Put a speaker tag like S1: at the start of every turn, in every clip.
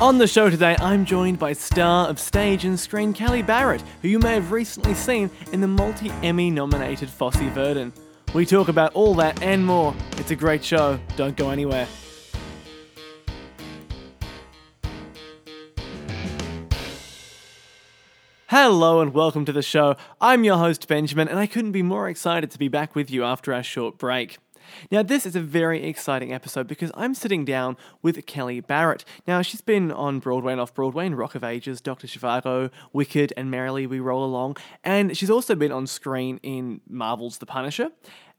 S1: On the show today, I'm joined by star of stage and screen Kelli Barrett, who you may have recently seen in the multi Emmy nominated Fosse Verdon. We talk about all that and more. It's a great show. Don't go anywhere. Hello and welcome to the show. I'm your host, Benjamin, and I couldn't be more excited to be back with you after our short break. Now, this is a very exciting episode because I'm sitting down with Kelli Barrett. Now, she's been on Broadway and off Broadway in Rock of Ages, Dr. Zhivago, Wicked, and Merrily We Roll Along, and she's also been on screen in Marvel's The Punisher.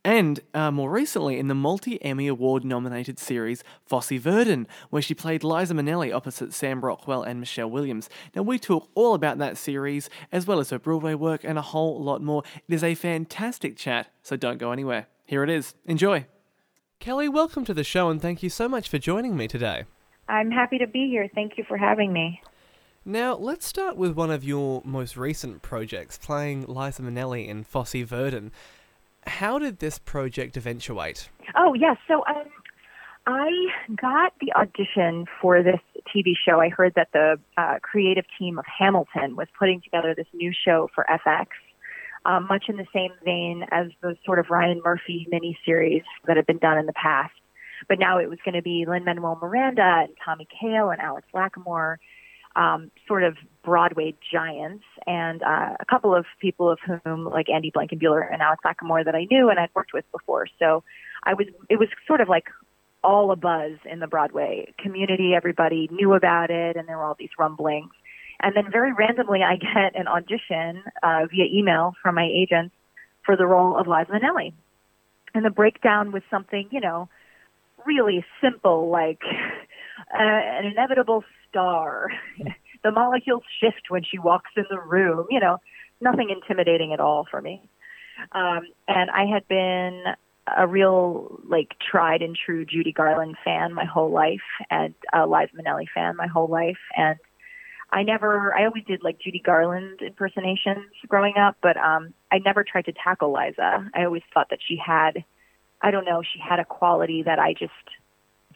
S1: And uh, more recently, in the multi Emmy Award nominated series Fosse Verdon, where she played Liza Minnelli opposite Sam Rockwell and Michelle Williams. Now, we talk all about that series, as well as her Broadway work, and a whole lot more. It is a fantastic chat, so don't go anywhere. Here it is. Enjoy. Kelli, welcome to the show, and thank you so much for joining me today.
S2: I'm happy to be here. Thank you for having me.
S1: Now, let's start with one of your most recent projects, playing Liza Minnelli in Fosse Verdon. How did this project eventuate?
S2: Oh, yes. So um, I got the audition for this TV show. I heard that the uh, creative team of Hamilton was putting together this new show for FX, um, much in the same vein as the sort of Ryan Murphy miniseries that had been done in the past. But now it was going to be Lin Manuel Miranda and Tommy Kail and Alex Lacamoire um, sort of Broadway giants, and uh, a couple of people of whom, like Andy Blankenbuehler and Alex Lacamoire, that I knew and I'd worked with before. So I was, it was sort of like all a buzz in the Broadway community. Everybody knew about it, and there were all these rumblings. And then very randomly, I get an audition uh, via email from my agent for the role of Liza Minnelli. And the breakdown was something, you know, really simple, like uh, an inevitable star. the molecules shift when she walks in the room. You know, nothing intimidating at all for me. Um, and I had been a real like tried and true Judy Garland fan my whole life, and a Liza Minnelli fan my whole life, and I never, I always did like Judy Garland impersonations growing up, but um, I never tried to tackle Liza. I always thought that she had, I don't know, she had a quality that I just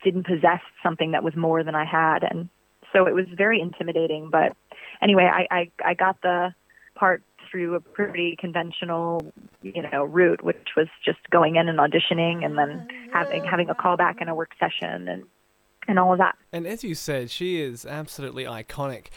S2: didn't possess something that was more than I had, and so it was very intimidating. But anyway, I I, I got the part through a pretty conventional, you know, route, which was just going in and auditioning, and then having having a callback and a work session, and and all of that.
S1: And as you said, she is absolutely iconic.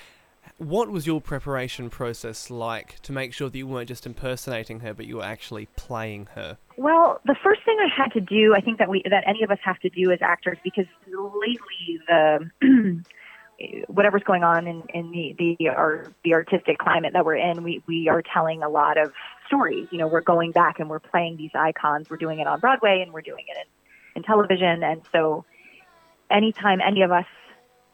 S1: What was your preparation process like to make sure that you weren't just impersonating her, but you were actually playing her?
S2: Well, the first thing I had to do, I think that we that any of us have to do as actors, because lately the whatever's going on in, in the the, our, the artistic climate that we're in, we we are telling a lot of stories. You know, we're going back and we're playing these icons. We're doing it on Broadway and we're doing it in, in television, and so anytime any of us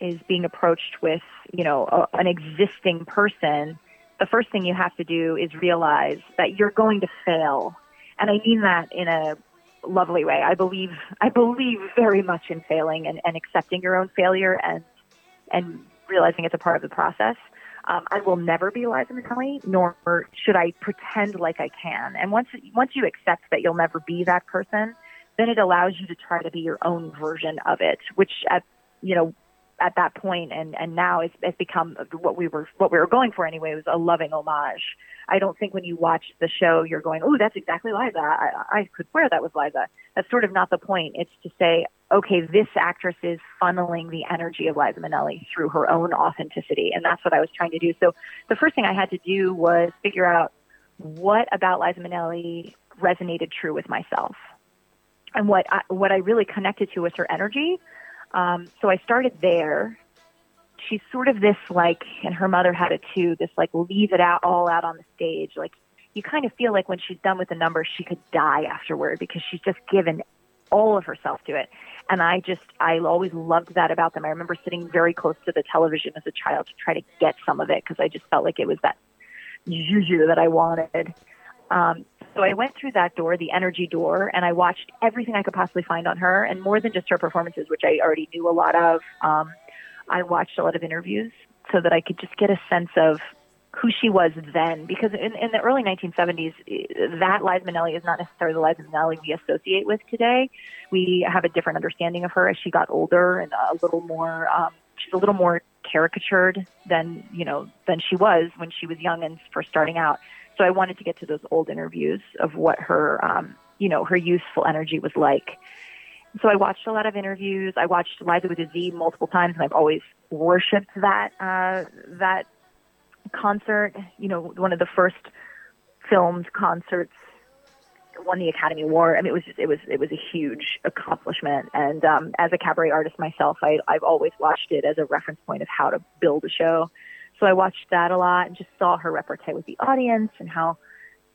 S2: is being approached with, you know, a, an existing person, the first thing you have to do is realize that you're going to fail. And I mean that in a lovely way. I believe I believe very much in failing and, and accepting your own failure and and realizing it's a part of the process. Um, I will never be Liza Minnelli, nor should I pretend like I can. And once once you accept that you'll never be that person, then it allows you to try to be your own version of it, which at you know at that point and and now it's, it's become what we were what we were going for anyway was a loving homage. I don't think when you watch the show you're going, oh, that's exactly Liza. I, I could swear that was Liza. That's sort of not the point. It's to say, okay, this actress is funneling the energy of Liza Minnelli through her own authenticity, and that's what I was trying to do. So the first thing I had to do was figure out what about Liza Minnelli resonated true with myself and what I, what I really connected to was her energy. Um, so I started there. She's sort of this like, and her mother had it too. This like leave it out all out on the stage. Like you kind of feel like when she's done with the number, she could die afterward because she's just given all of herself to it. And I just, I always loved that about them. I remember sitting very close to the television as a child to try to get some of it because I just felt like it was that juju that I wanted. Um, so I went through that door, the energy door, and I watched everything I could possibly find on her, and more than just her performances, which I already knew a lot of. Um, I watched a lot of interviews so that I could just get a sense of who she was then. Because in, in the early 1970s, that Liza Minnelli is not necessarily the Liza Minnelli we associate with today. We have a different understanding of her as she got older and a little more. Um, she's a little more caricatured than you know than she was when she was young and first starting out. So I wanted to get to those old interviews of what her um, you know her youthful energy was like. So I watched a lot of interviews. I watched Liza with a Z multiple times, and I've always worshipped that uh, that concert. You know, one of the first filmed concerts won the Academy Award. I mean, it was just, it was it was a huge accomplishment. And um, as a cabaret artist myself, I, I've always watched it as a reference point of how to build a show. So I watched that a lot and just saw her repartee with the audience and how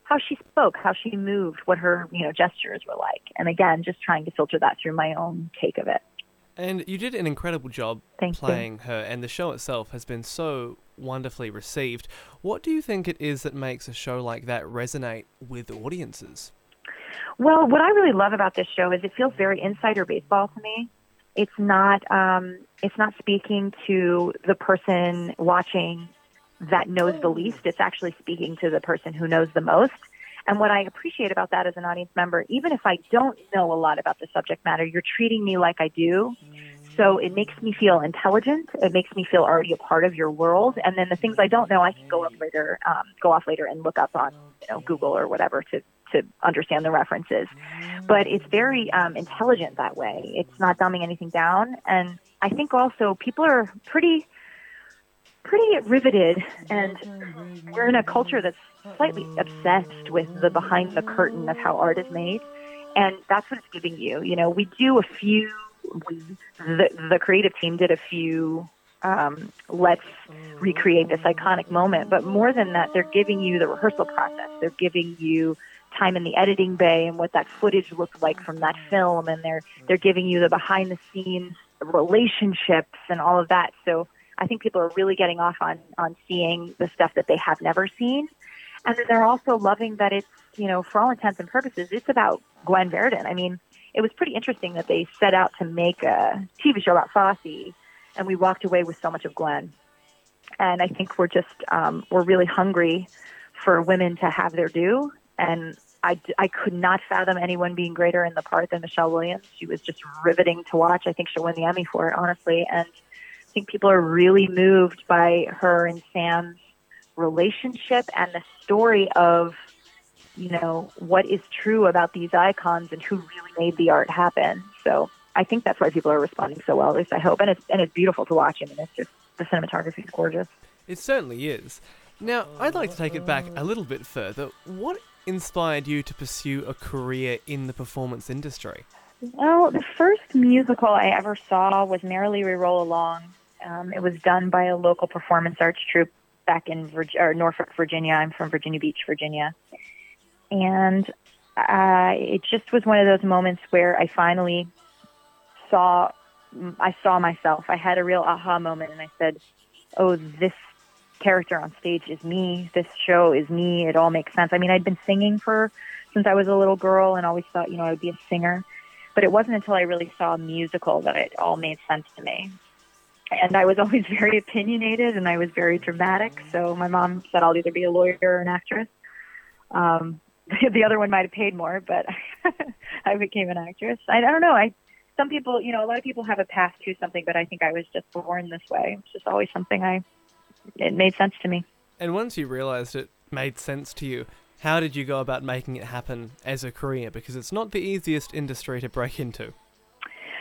S2: how she spoke, how she moved, what her you know gestures were like. And again, just trying to filter that through my own take of it.
S1: And you did an incredible job
S2: Thank
S1: playing
S2: you.
S1: her, and the show itself has been so wonderfully received. What do you think it is that makes a show like that resonate with audiences?
S2: Well, what I really love about this show is it feels very insider baseball to me. It's not um, it's not speaking to the person watching that knows the least. It's actually speaking to the person who knows the most. And what I appreciate about that as an audience member, even if I don't know a lot about the subject matter, you're treating me like I do. So it makes me feel intelligent. It makes me feel already a part of your world. And then the things I don't know, I can go up later, um, go off later and look up on you know Google or whatever to to understand the references. But it's very um, intelligent that way. It's not dumbing anything down. And I think also people are pretty pretty riveted and we're in a culture that's slightly obsessed with the behind the curtain of how art is made and that's what it's giving you you know we do a few we, the, the creative team did a few um, let's recreate this iconic moment but more than that they're giving you the rehearsal process they're giving you time in the editing bay and what that footage looked like from that film. And they're they're giving you the behind the scenes relationships and all of that. So I think people are really getting off on on seeing the stuff that they have never seen, and then they're also loving that it's you know for all intents and purposes it's about Gwen Verdon. I mean, it was pretty interesting that they set out to make a TV show about Fosse, and we walked away with so much of Gwen. And I think we're just um, we're really hungry for women to have their due, and I, I could not fathom anyone being greater in the part than Michelle Williams. She was just riveting to watch. I think she'll win the Emmy for it, honestly. And I think people are really moved by her and Sam's relationship and the story of, you know, what is true about these icons and who really made the art happen. So I think that's why people are responding so well. At least I hope, and it's and it's beautiful to watch. I mean, it's just the cinematography is gorgeous.
S1: It certainly is. Now, I'd like to take it back a little bit further. What inspired you to pursue a career in the performance industry?
S2: Well, the first musical I ever saw was Merrily We Roll Along. Um, it was done by a local performance arts troupe back in Virg- or Norfolk, Virginia. I'm from Virginia Beach, Virginia. And uh, it just was one of those moments where I finally saw I saw myself. I had a real aha moment, and I said, "Oh, this character on stage is me. This show is me. It all makes sense." I mean, I'd been singing for since I was a little girl, and always thought, you know, I would be a singer. But it wasn't until I really saw a musical that it all made sense to me. And I was always very opinionated, and I was very dramatic. So my mom said I'll either be a lawyer or an actress. Um, the other one might have paid more, but I became an actress. I, I don't know. I some people, you know, a lot of people have a path to something, but I think I was just born this way. It's just always something I. It made sense to me.
S1: And once you realized it made sense to you, how did you go about making it happen as a career? Because it's not the easiest industry to break into.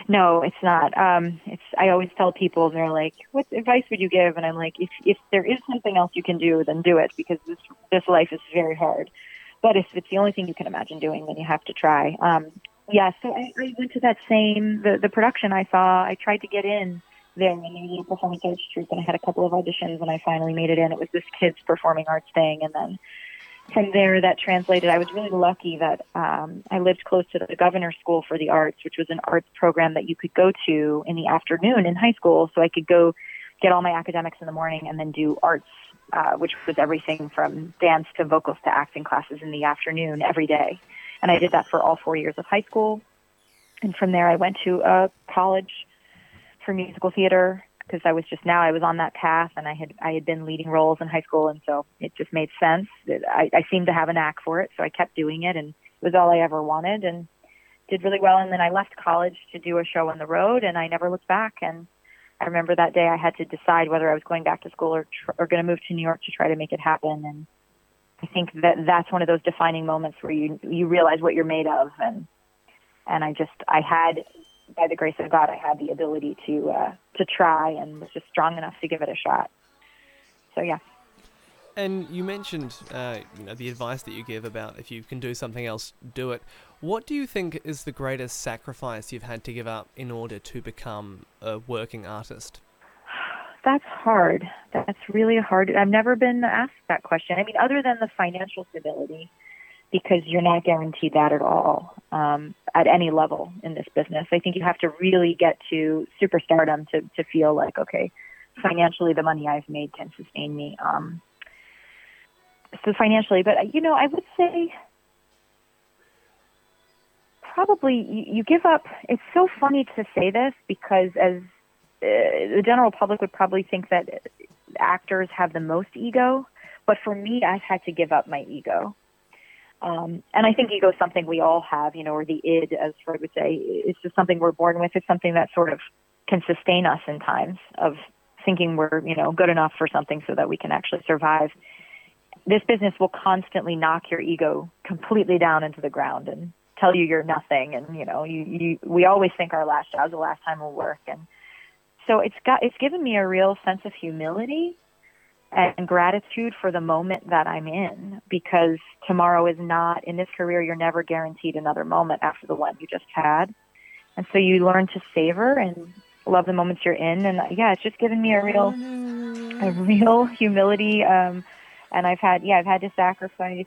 S2: No, it's not. Um, it's. I always tell people they're like, "What advice would you give?" And I'm like, "If if there is something else you can do, then do it because this this life is very hard. But if it's the only thing you can imagine doing, then you have to try." Um, yeah, so I, I went to that same the the production I saw. I tried to get in there in the little performing arts troupe, and I had a couple of auditions, and I finally made it in. It was this kids performing arts thing, and then from there that translated. I was really lucky that um, I lived close to the Governor School for the Arts, which was an arts program that you could go to in the afternoon in high school. So I could go get all my academics in the morning and then do arts, uh, which was everything from dance to vocals to acting classes in the afternoon every day. And I did that for all four years of high school. And from there, I went to a college for musical theater because I was just now I was on that path and I had I had been leading roles in high school and so it just made sense. I, I seemed to have a knack for it, so I kept doing it and it was all I ever wanted and did really well. And then I left college to do a show on the road and I never looked back and I remember that day I had to decide whether I was going back to school or tr- or going to move to New York to try to make it happen. And I think that that's one of those defining moments where you you realize what you're made of. And and I just I had by the grace of God I had the ability to uh, to try and was just strong enough to give it a shot. So yeah.
S1: And you mentioned, uh, you know, the advice that you give about if you can do something else, do it. What do you think is the greatest sacrifice you've had to give up in order to become a working artist?
S2: That's hard. That's really hard. I've never been asked that question. I mean, other than the financial stability, because you're not guaranteed that at all um, at any level in this business. I think you have to really get to superstardom to to feel like okay, financially the money I've made can sustain me. Um, so financially, but you know, I would say probably you, you give up. It's so funny to say this because as uh, the general public would probably think that actors have the most ego, but for me, I've had to give up my ego. Um, and I think ego is something we all have, you know, or the id, as Freud would say. It's just something we're born with. It's something that sort of can sustain us in times of thinking we're, you know, good enough for something so that we can actually survive this business will constantly knock your ego completely down into the ground and tell you you're nothing and you know you, you we always think our last job is the last time we'll work and so it's got it's given me a real sense of humility and gratitude for the moment that I'm in because tomorrow is not in this career you're never guaranteed another moment after the one you just had. And so you learn to savor and love the moments you're in. And yeah it's just given me a real a real humility um and I've had yeah I've had to sacrifice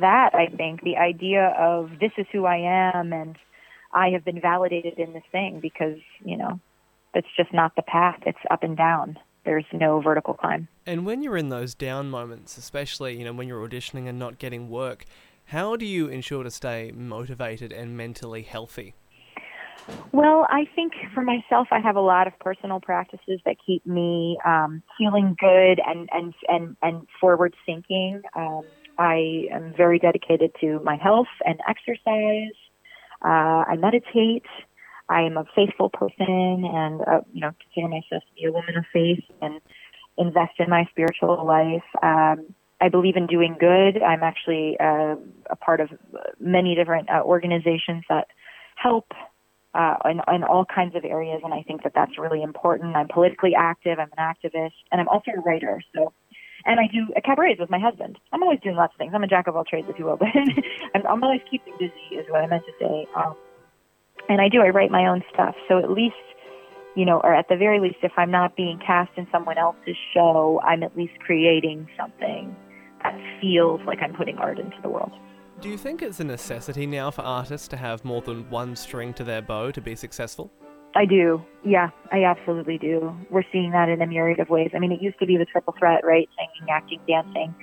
S2: that I think the idea of this is who I am and I have been validated in this thing because you know it's just not the path. It's up and down there's no vertical climb
S1: and when you're in those down moments especially you know when you're auditioning and not getting work how do you ensure to stay motivated and mentally healthy
S2: well, I think for myself, I have a lot of personal practices that keep me um, feeling good and and and and forward thinking. Um, I am very dedicated to my health and exercise. Uh, I meditate. I am a faithful person, and uh, you know, consider myself to be a woman of faith and invest in my spiritual life. Um, I believe in doing good. I'm actually uh, a part of many different uh, organizations that help uh, in, in all kinds of areas, and I think that that's really important. I'm politically active. I'm an activist, and I'm also a writer. So, and I do cabarets with my husband. I'm always doing lots of things. I'm a jack of all trades, if you will, but I'm, I'm always keeping busy, is what I meant to say. Um, and I do. I write my own stuff. So at least, you know, or at the very least, if I'm not being cast in someone else's show, I'm at least creating something that feels like I'm putting art into the world.
S1: Do you think it's a necessity now for artists to have more than one string to their bow to be successful?
S2: I do. Yeah, I absolutely do. We're seeing that in a myriad of ways. I mean, it used to be the triple threat, right? Singing, acting, dancing.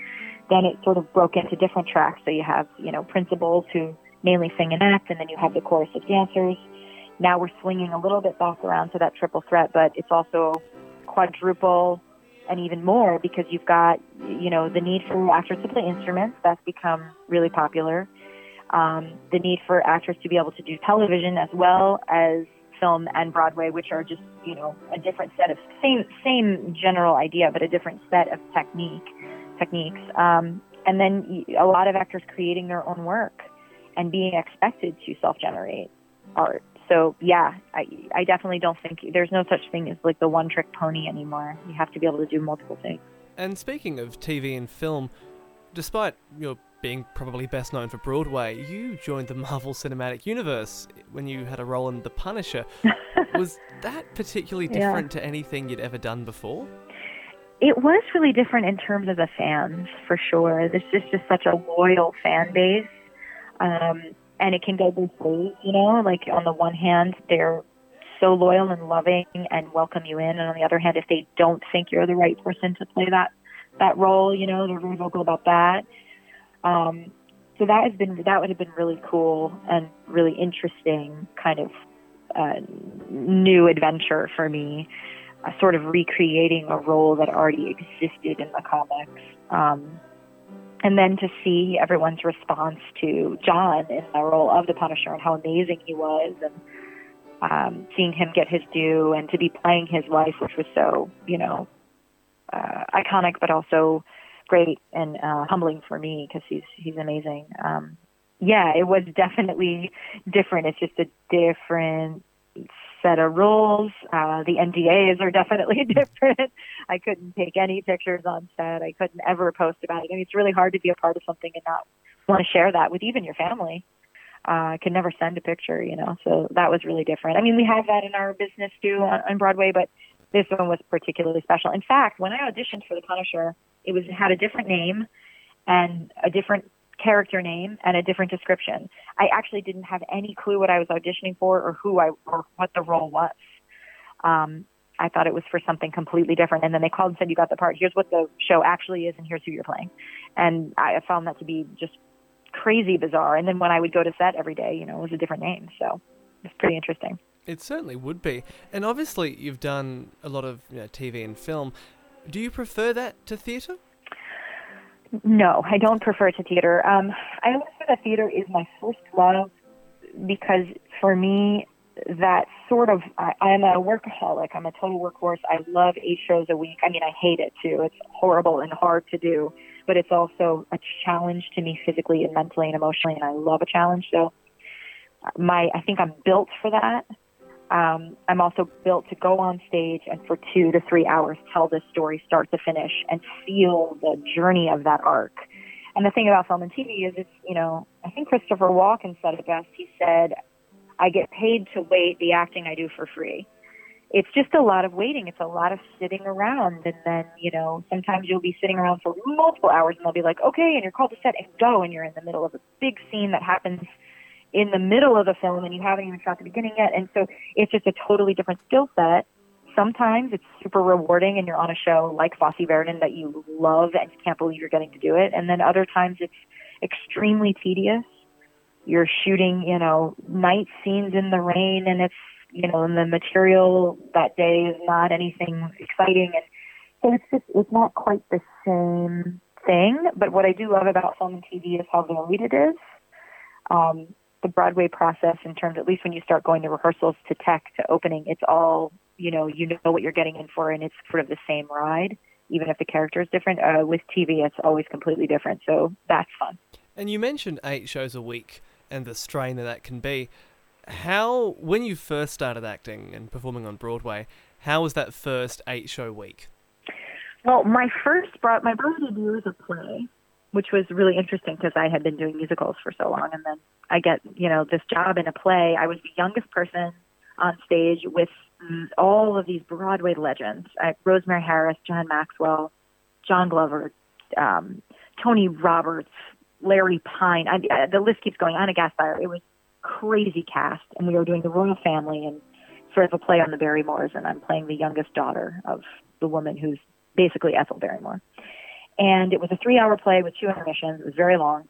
S2: Then it sort of broke into different tracks. So you have, you know, principals who mainly sing and act, and then you have the chorus of dancers. Now we're swinging a little bit back around to that triple threat, but it's also quadruple and even more because you've got you know the need for actors to play instruments. That's become really popular. Um, the need for actors to be able to do television as well as film and broadway which are just you know a different set of same same general idea but a different set of technique techniques. Um, and then a lot of actors creating their own work and being expected to self-generate art so yeah, I I definitely don't think there's no such thing as like the one trick pony anymore. You have to be able to do multiple things.
S1: And speaking of TV and film, despite your being probably best known for Broadway, you joined the Marvel Cinematic Universe when you had a role in The Punisher. was that particularly different yeah. to anything you'd ever done before?
S2: It was really different in terms of the fans, for sure. There's just, just such a loyal fan base. Um, and it can go both ways, you know, like on the one hand, they're so loyal and loving and welcome you in, and on the other hand, if they don't think you're the right person to play that that role, you know, they're very vocal about that. Um, so that has been that would have been really cool and really interesting kind of uh, new adventure for me, uh, sort of recreating a role that already existed in the comics. Um, and then to see everyone's response to Jon in the role of the Punisher and how amazing he was, and um, seeing him get his due and to be playing his wife, which was so, you know, uh, iconic, but also great and uh, humbling for me because he's he's amazing. Um, yeah, it was definitely different. It's just a different set of rules. Uh, the NDAs are definitely different. I couldn't take any pictures on set. I couldn't ever post about it. I mean, it's really hard to be a part of something and not want to share that with even your family. Uh, I could never send a picture, you know, so that was really different. I mean, we have that in our business too on, on Broadway, but this one was particularly special. In fact, when I auditioned for The Punisher, it was had a different name and a different character name and a different description. I actually didn't have any clue what I was auditioning for or who I or what the role was. Um, I thought it was for something completely different. And then they called and said, "You got the part. Here's what the show actually is, and here's who you're playing." And I found that to be just crazy bizarre. And then when I would go to set every day, you know, it was a different name. So it's pretty interesting.
S1: It certainly would be. And obviously, you've done a lot of you know, TV and film. Do you prefer that to theatre?
S2: No, I don't prefer to theater. Um, I always say that theater is my first love because for me, that sort of I, I'm a workaholic. I'm a total workhorse. I love eight shows a week. I mean, I hate it too. It's horrible and hard to do, but it's also a challenge to me physically and mentally and emotionally. And I love a challenge. So my I think I'm built for that. Um, I'm also built to go on stage and for two to three hours tell this story start to finish and feel the journey of that arc. And the thing about film and TV is it's, you know, I think Christopher Walken said it best. He said, I get paid to wait the acting I do for free. It's just a lot of waiting. It's a lot of sitting around. And then, you know, sometimes you'll be sitting around for multiple hours and they'll be like, okay, and you're called to set and go. And you're in the middle of a big scene that happens in the middle of the film and you haven't even shot the beginning yet. And so it's just a totally different skill set. Sometimes it's super rewarding and you're on a show like Fosse Verdon that you love and you can't believe you're getting to do it. And then other times it's extremely tedious. You're shooting, you know, night scenes in the rain and it's, you know, and the material that day is not anything exciting. And so it's just, it's not quite the same thing. But what I do love about film and TV is how varied it is. Um, the Broadway process in terms, at least when you start going to rehearsals to tech to opening, it's all, you know, you know what you're getting in for and it's sort of the same ride, even if the character is different. Uh, with TV, it's always completely different. So that's fun.
S1: And you mentioned eight shows a week and the strain that that can be. How, when you first started acting and performing on Broadway, how was that first eight show week?
S2: Well, my first, my Broadway debut was a play which was really interesting because I had been doing musicals for so long. And then I get, you know, this job in a play. I was the youngest person on stage with all of these Broadway legends uh, Rosemary Harris, Jan Maxwell, John Glover, um, Tony Roberts, Larry Pine. I, uh, the list keeps going. Ana Gasteyer. It was crazy cast. And we were doing the royal family and sort of a play on the Barrymores. And I'm playing the youngest daughter of the woman who's basically Ethel Barrymore and it was a three hour play with two intermissions. It was very long,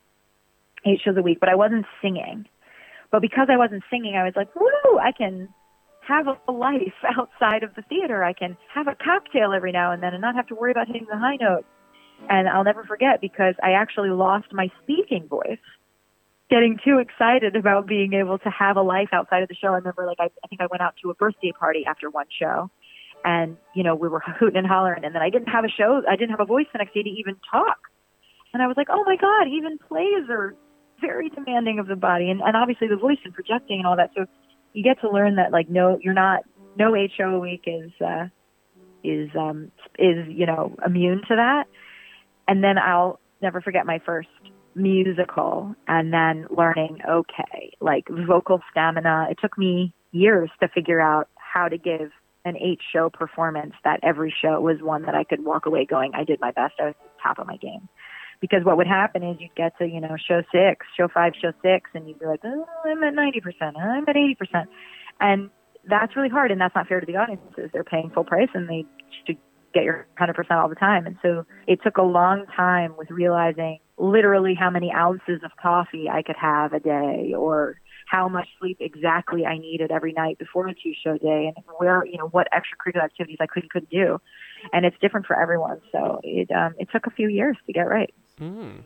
S2: eight shows a week, but I wasn't singing. But because I wasn't singing, I was like, woo, I can have a life outside of the theater. I can have a cocktail every now and then and not have to worry about hitting the high note. And I'll never forget because I actually lost my speaking voice getting too excited about being able to have a life outside of the show. I remember like I, I think I went out to a birthday party after one show and you know we were hooting and hollering and then i didn't have a show i didn't have a voice the next day to even talk. And i was like oh my god even plays are very demanding of the body. And, and obviously the voice and projecting and all that. So you get to learn that like no you're not no eight show a week is uh is um is you know immune to that. And then i'll never forget my first musical and then learning okay like vocal stamina. It took me years to figure out how to give an eight show performance that every show was one that I could walk away going, I did my best. I was top of my game. Because what would happen is you'd get to, you know, show six, show five, show six, and you'd be like, oh, I'm at 90%, I'm at 80%. And that's really hard, and that's not fair to the audiences. They're paying full price, and they should get your 100% all the time. And so it took a long time with realizing literally how many ounces of coffee I could have a day or how much sleep exactly I needed every night before a two show day and where, you know, what extracurricular activities I could and couldn't do. And it's different for everyone. So it, um, it took a few years to get right.
S1: Mm.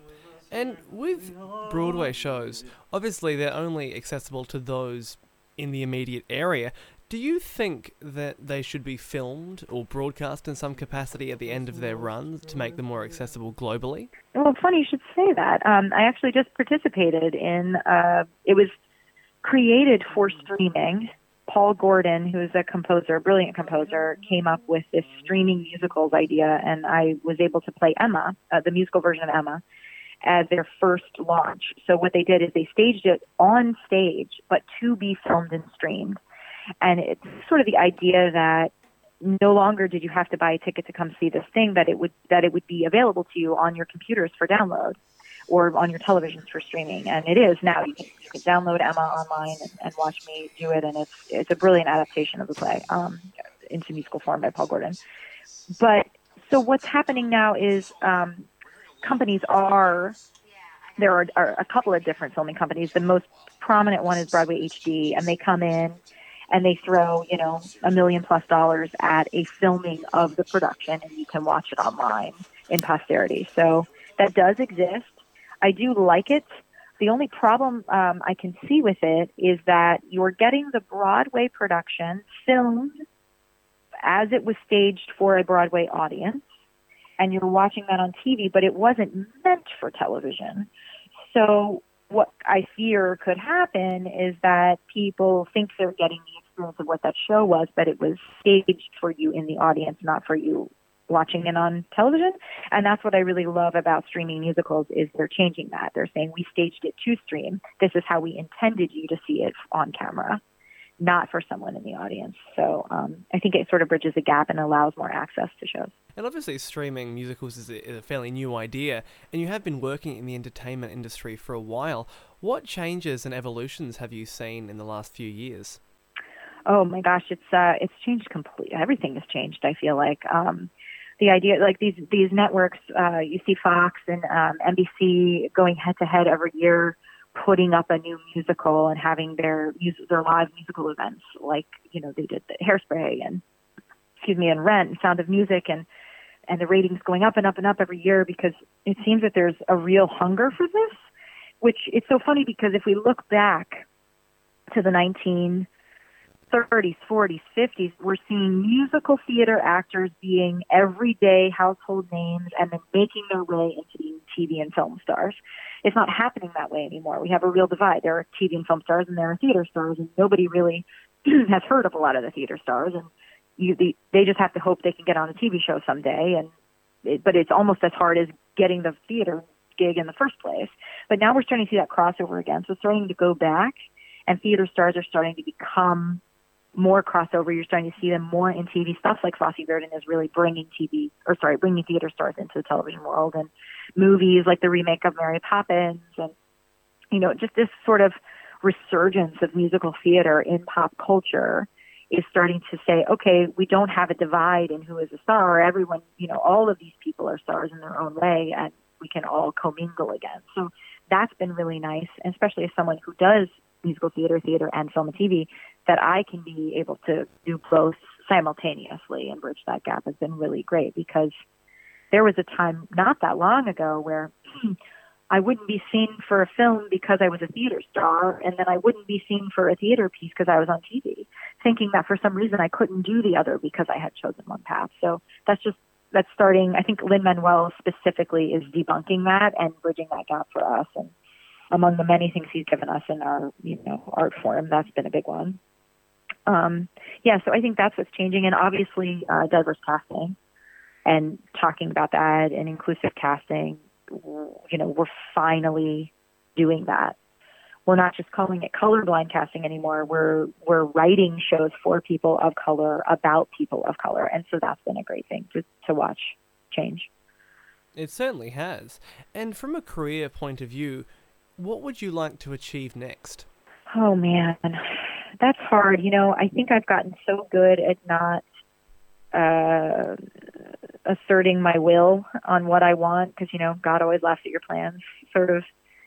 S1: And with Broadway shows, obviously they're only accessible to those in the immediate area. Do you think that they should be filmed or broadcast in some capacity at the end of their runs to make them more accessible globally?
S2: Well, funny you should say that. Um, I actually just participated in. Uh, it was created for streaming. Paul Gordon, who is a composer, a brilliant composer, came up with this streaming musicals idea, and I was able to play Emma, uh, the musical version of Emma, as their first launch. So what they did is they staged it on stage, but to be filmed and streamed. And it's sort of the idea that no longer did you have to buy a ticket to come see this thing that it would that it would be available to you on your computers for download or on your televisions for streaming and it is now you can, you can download emma online and, and watch me do it and it's it's a brilliant adaptation of the play um, into musical form by paul gordon but so what's happening now is um, companies are there are, are a couple of different filming companies the most prominent one is broadway hd and they come in and they throw, you know, a million plus dollars at a filming of the production and you can watch it online in posterity. So that does exist. I do like it. The only problem um, I can see with it is that you're getting the Broadway production filmed as it was staged for a Broadway audience, and you're watching that on TV, but it wasn't meant for television. So what I fear could happen is that people think they're getting the experience of what that show was, but it was staged for you in the audience, not for you watching it on television. And that's what I really love about streaming musicals is they're changing that. They're saying we staged it to stream. This is how we intended you to see it on camera not for someone in the audience. So um, I think it sort of bridges a gap and allows more access to shows.
S1: And obviously, streaming musicals is a, is a, fairly new idea, and you have been working in the entertainment industry for a while. What changes and evolutions have you seen in the last few years?
S2: Oh my gosh, it's uh, it's changed completely. Everything has changed. I feel like. Um, the idea like these these networks uh, you see Fox and um, NBC going head to head every year putting up a new musical and having their music, their live musical events, like you know they did the Hairspray and excuse me and Rent and Sound of Music and and the ratings going up and up and up every year because it seems that there's a real hunger for this. Which it's so funny because if we look back to the 19 30s, 40s, 50s, we're seeing musical theater actors being everyday household names and then making their way into being TV and film stars. It's not happening that way anymore. We have a real divide. There are TV and film stars and there are theater stars, and nobody really has heard of a lot of the theater stars. And you, the, they just have to hope they can get on a TV show someday. And it, but it's almost as hard as getting the theater gig in the first place. But now we're starting to see that crossover again. So it's starting to go back, and theater stars are starting to become more crossover. You're starting to see them more in TV stuff like Fosse Verdon is really bringing TV or sorry, bringing theater stars into the television world and movies like the remake of Mary Poppins and you know just this sort of resurgence of musical theater in pop culture is starting to say, okay, we don't have a divide in who is a star. Everyone, you know, all of these people are stars in their own way, and we can all commingle again. So that's been really nice, and especially as someone who does musical theater, theater, and film and TV, that I can be able to do both simultaneously and bridge that gap has been really great because there was a time not that long ago where I wouldn't be seen for a film because I was a theater star, and then I wouldn't be seen for a theater piece because I was on TV, thinking that for some reason I couldn't do the other because I had chosen one path. So that's just that's starting. I think Lin Manuel specifically is debunking that and bridging that gap for us, and among the many things he's given us in our you know art form, that's been a big one. Um, yeah, so I think that's what's changing, and obviously uh, diverse casting and talking about that and inclusive casting. You know, we're finally doing that. We're not just calling it colorblind casting anymore. We're we're writing shows for people of color about people of color, and so that's been a great thing to to watch change.
S1: It certainly has. And from a career point of view, what would you like to achieve next?
S2: Oh man, that's hard. You know, I think I've gotten so good at not uh, asserting my will on what I want because you know God always laughs at your plans. Sort of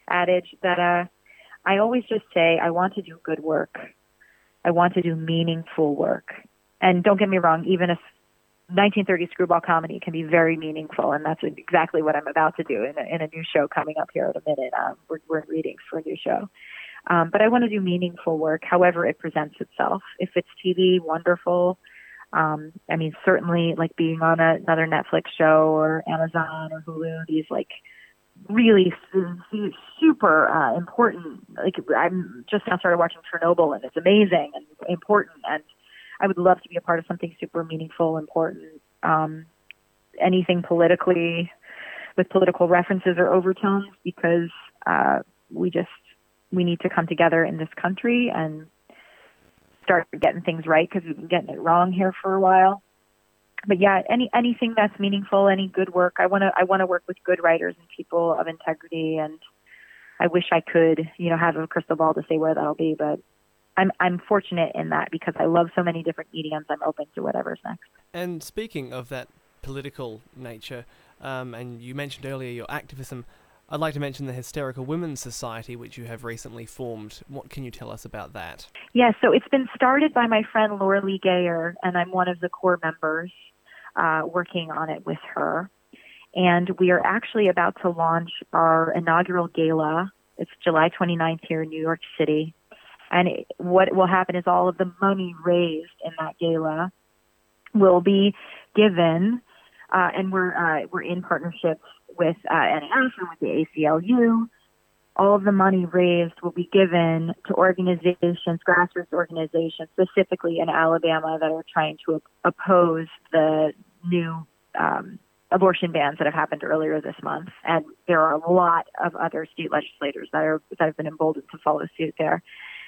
S2: adage that uh, I always just say I want to do good work. I want to do meaningful work. And don't get me wrong, even if 1930s screwball comedy can be very meaningful, and that's exactly what I'm about to do in a, in a new show coming up here in a minute. Um, we're, we're in readings for a new show. Um, but I want to do meaningful work, however it presents itself. If it's TV, wonderful. Um, I mean, certainly like being on a, another Netflix show or Amazon or Hulu, these like really su- super uh, important. Like I'm just now started watching Chernobyl, and it's amazing and important. And I would love to be a part of something super meaningful, important. Um, anything politically with political references or overtones, because uh, we just we need to come together in this country and start getting things right because we've been getting it wrong here for a while but yeah, any anything that's meaningful, any good work. I want to I want to work with good writers and people of integrity, and I wish I could, you know, have a crystal ball to say where that'll be. But I'm I'm fortunate in that because I love so many different mediums. I'm open to whatever's next.
S1: And speaking of that political nature, um, and you mentioned earlier your activism. I'd like to mention the Hysterical Womxn's Society, which you have recently formed. What can you tell us about that?
S2: Yeah, so it's been started by my friend Laura Lee Gayer, and I'm one of the core members uh, working on it with her. And we are actually about to launch our inaugural gala. It's July 29th here in New York City. And it, what will happen is all of the money raised in that gala will be given, uh, and we're uh, we're in partnerships with uh, NAF and with the ACLU. All of the money raised will be given to organizations, grassroots organizations, specifically in Alabama, that are trying to oppose the new um, abortion bans that have happened earlier this month, and there are a lot of other state legislators that are that have been emboldened to follow suit there.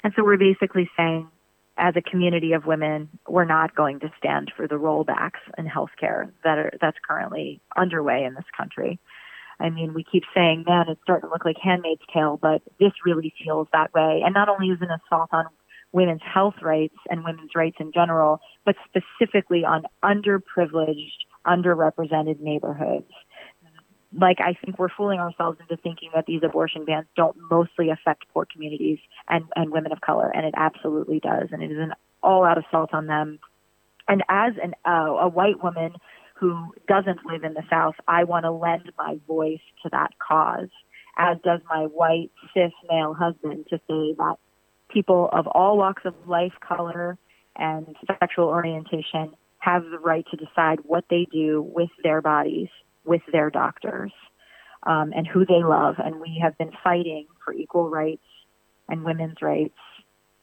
S2: And so we're basically saying, as a community of women, we're not going to stand for the rollbacks in healthcare that are that's currently underway in this country. I mean, we keep saying, man, it's starting to look like Handmaid's Tale, but this really feels that way. And not only is it an assault on women's health rights and women's rights in general, but specifically on underprivileged, underrepresented neighborhoods. Like, I think we're fooling ourselves into thinking that these abortion bans don't mostly affect poor communities and, and women of color, and it absolutely does. And it is an all out assault on them. And as an, uh, a white woman who doesn't live in the South, I want to lend my voice to that cause, as does my white cis male husband, to say that people of all walks of life, color, and sexual orientation have the right to decide what they do with their bodies, with their doctors, um, and who they love. And we have been fighting for equal rights and women's rights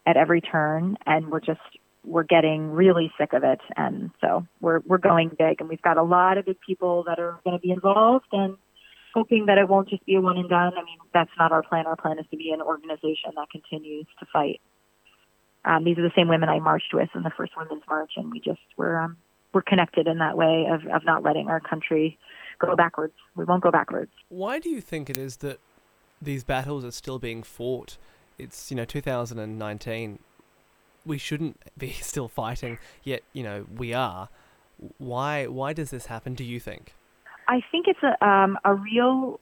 S2: at every turn, and we're just we're getting really sick of it. And so we're we're going big, and we've got a lot of big people that are going to be involved, and hoping that it won't just be a one and done. I mean, that's not our plan. Our plan is to be an organization that continues to fight. Um, these are the same women I marched with in the first Women's March, and we just we're um, we're connected in that way of of not letting our country go backwards. We won't go backwards.
S1: Why do you think it is that these battles are still being fought? It's you know 2019. We shouldn't be still fighting, yet you know we are. Why why does this happen? Do you think?
S2: I think it's a um, a real.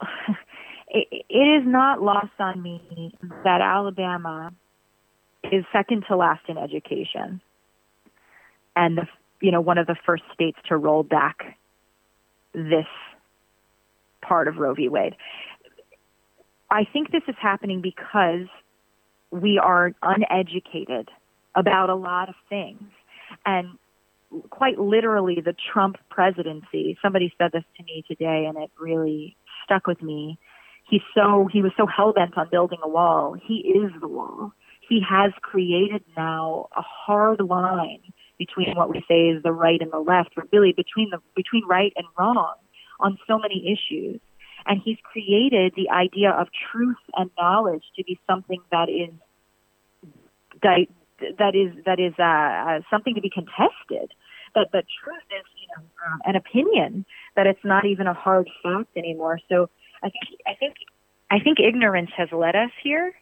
S2: it, it is not lost on me that Alabama is second to last in education, and the you know one of the first states to roll back this part of Roe v. Wade. I think this is happening because we are uneducated about a lot of things, and quite literally the Trump presidency. Somebody said this to me today and it really stuck with me. He's so he was so hell bent on building a wall. He is the wall. He has created now a hard line between what we say is the right and the left, but really between the between right and wrong on so many issues. And he's created the idea of truth and knowledge to be something that is di- that is that is uh, uh, something to be contested. But the truth is, you know, um, an opinion that it's not even a hard fact anymore. So I think I think I think ignorance has led us here.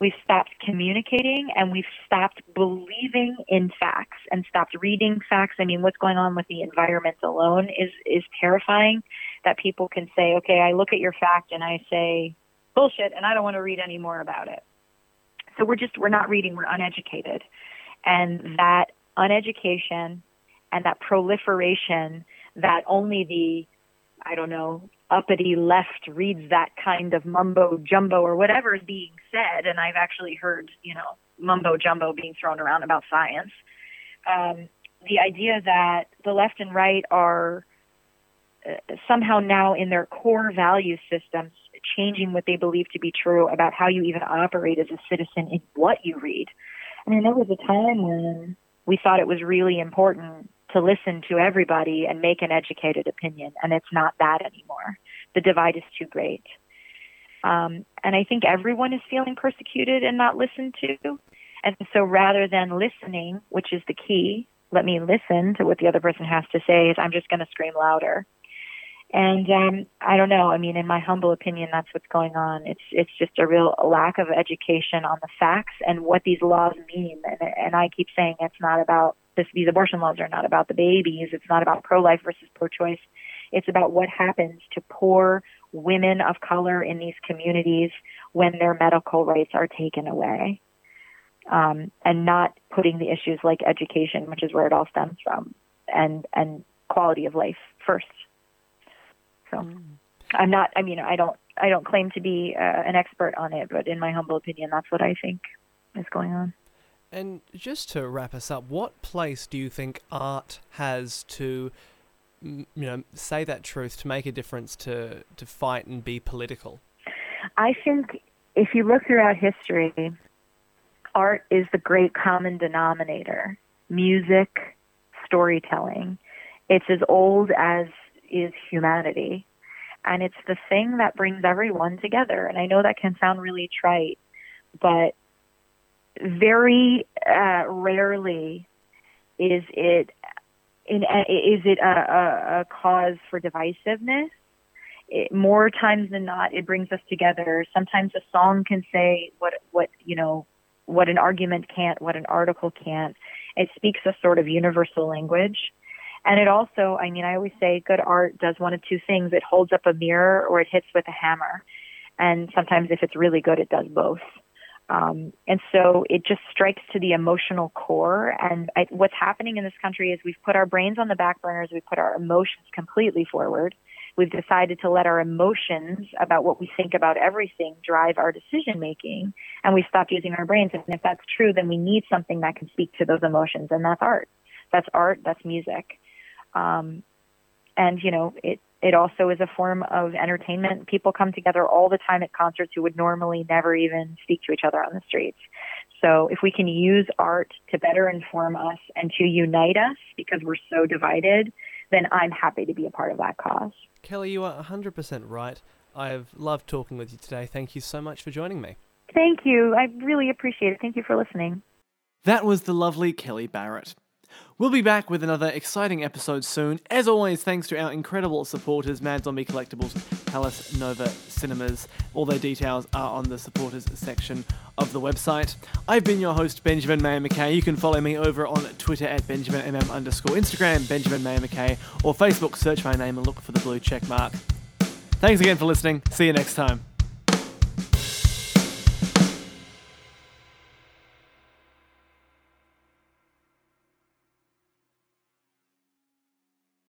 S2: We've stopped communicating and we've stopped believing in facts and stopped reading facts. I mean, what's going on with the environment alone is is terrifying. That people can say, okay, I look at your fact and I say bullshit, and I don't want to read any more about it. So we're just we're not reading, we're uneducated. And that uneducation and that proliferation that only the I don't know, uppity left reads that kind of mumbo jumbo or whatever is being said, and I've actually heard, you know, mumbo jumbo being thrown around about science. Um, the idea that the left and right are somehow now in their core value systems changing what they believe to be true about how you even operate as a citizen in what you read. I mean, there was a time when we thought it was really important to listen to everybody and make an educated opinion, and it's not that anymore. The divide is too great. Um, and I think everyone is feeling persecuted and not listened to. And so rather than listening, which is the key, let me listen to what the other person has to say, is I'm just going to scream louder. And um, I don't know. I mean, in my humble opinion, that's what's going on. It's it's just a real lack of education on the facts and what these laws mean. And, and I keep saying it's not about this. These abortion laws are not about the babies. It's not about pro-life versus pro-choice. It's about what happens to poor women of color in these communities when their medical rights are taken away um, and not putting the issues like education, which is where it all stems from, and and quality of life first. So, mm. I'm not. I mean, I don't. I don't claim to be uh, an expert on it, but in my humble opinion, that's what I think is going on.
S1: And just to wrap us up, what place do you think art has to, you know, say that truth, to make a difference, to to fight and be political?
S2: I think if you look throughout history, art is the great common denominator. Music, storytelling. It's as old as is humanity. And it's the thing that brings everyone together. And I know that can sound really trite, but very uh, rarely is it in is it a, a, a cause for divisiveness. It, more times than not, it brings us together. Sometimes a song can say what what you know what an argument can't, what an article can't. It speaks a sort of universal language. And it also, I mean, I always say good art does one of two things. It holds up a mirror or it hits with a hammer. And sometimes if it's really good, it does both. Um, and so it just strikes to the emotional core. And I, what's happening in this country is we've put our brains on the back burners, we put our emotions completely forward. We've decided to let our emotions about what we think about everything drive our decision making, and we stopped using our brains. And if that's true, then we need something that can speak to those emotions, and that's art. That's art. That's music. Um, and you know, it it also is a form of entertainment. People come together all the time at concerts who would normally never even speak to each other on the streets. So if we can use art to better inform us and to unite us because we're so divided, then I'm happy to be a part of that cause.
S1: Kelli, you are 100% right. I've loved talking with you today. Thank you so much for joining me.
S2: Thank you. I really appreciate it. Thank you for listening.
S1: That was the lovely Kelli Barrett. We'll be back with another exciting episode soon. As always, thanks to our incredible supporters, Mad Zombie Collectables, Palace Nova Cinemas. All their details are on the supporters section of the website. I've been your host, Benjamin Maio Mackay. You can follow me over on Twitter at BenjaminMM underscore Instagram, Benjamin Maio Mackay, or Facebook, search my name and look for the blue check mark. Thanks again for listening. See you next time.